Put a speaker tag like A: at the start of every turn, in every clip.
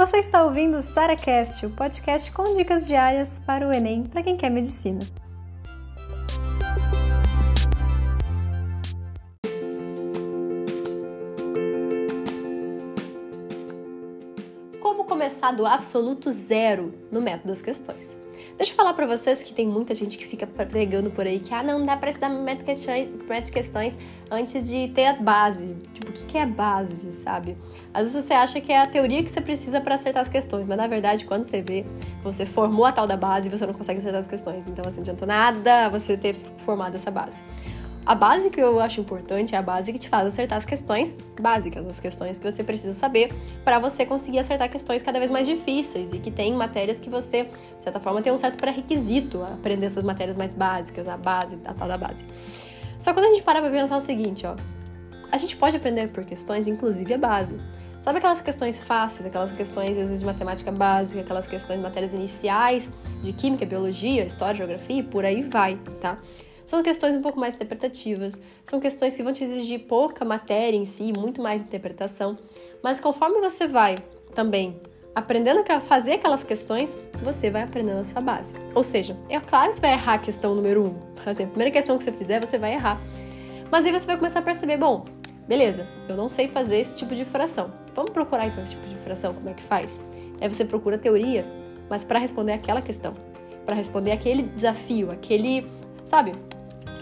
A: Você está ouvindo o SaraCast, o podcast com dicas diárias para o Enem para quem quer medicina. Como começar do absoluto zero no método das questões? Deixa eu falar para vocês que tem muita gente que fica pregando por aí que ah, não dá para estudar método questões, antes de ter a base. Tipo, o que é base, sabe? Às vezes você acha que é a teoria que você precisa para acertar as questões, mas na verdade, quando você vê, você formou a tal da base e você não consegue acertar as questões. Então, assim, não adiantou nada você ter formado essa base. A base que eu acho importante é a base que te faz acertar as questões básicas, as questões que você precisa saber para você conseguir acertar questões cada vez mais difíceis e que tem matérias que você, de certa forma, tem um certo pré-requisito a aprender essas matérias mais básicas, a base, a tal da base. Só quando a gente para pra pensar o seguinte, ó, a gente pode aprender por questões, inclusive a base. Sabe aquelas questões fáceis, aquelas questões, às vezes, de matemática básica, aquelas questões de matérias iniciais de química, biologia, história, geografia e por aí vai, tá? São questões um pouco mais interpretativas, são questões que vão te exigir pouca matéria em si, muito mais interpretação, mas conforme você vai também aprendendo a fazer aquelas questões, você vai aprendendo a sua base. Ou seja, é claro que você vai errar a questão número 1. Um. A primeira questão que você fizer, você vai errar. Mas aí você vai começar a perceber, bom, beleza, eu não sei fazer esse tipo de fração. Vamos procurar então esse tipo de fração, como é que faz? Aí você procura teoria, mas para responder aquela questão, para responder aquele desafio, aquele, sabe,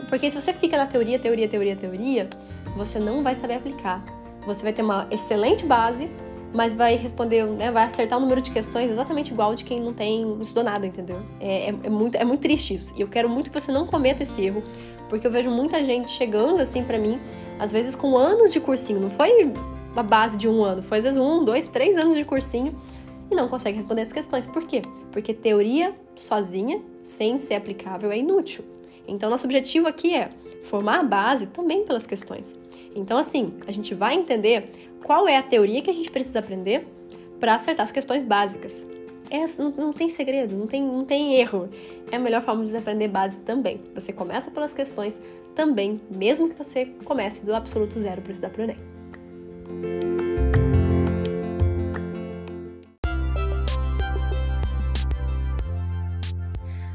A: porque se você fica na teoria, teoria, teoria, teoria, você não vai saber aplicar. Você vai ter uma excelente base, mas vai responder, né, vai acertar o número de questões exatamente igual de quem não tem, não estudou nada, entendeu? É, é, é, muito, é muito triste isso. E eu quero muito que você não cometa esse erro, porque eu vejo muita gente chegando assim para mim, às vezes com anos de cursinho. Não foi uma base de um ano, foi às vezes um, dois, três anos de cursinho e não consegue responder as questões. Por quê? Porque teoria sozinha, sem ser aplicável, é inútil. Então, nosso objetivo aqui é formar a base também pelas questões. Então, assim, a gente vai entender qual é a teoria que a gente precisa aprender para acertar as questões básicas. Essa, não, não, tem segredo, não tem, não tem erro. É a melhor forma de aprender base também. Você começa pelas questões também, mesmo que você comece do absoluto zero para estudar para o Enem.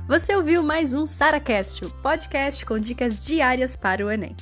A: Você ouviu mais um SaraCast, o podcast com dicas diárias para o Enem.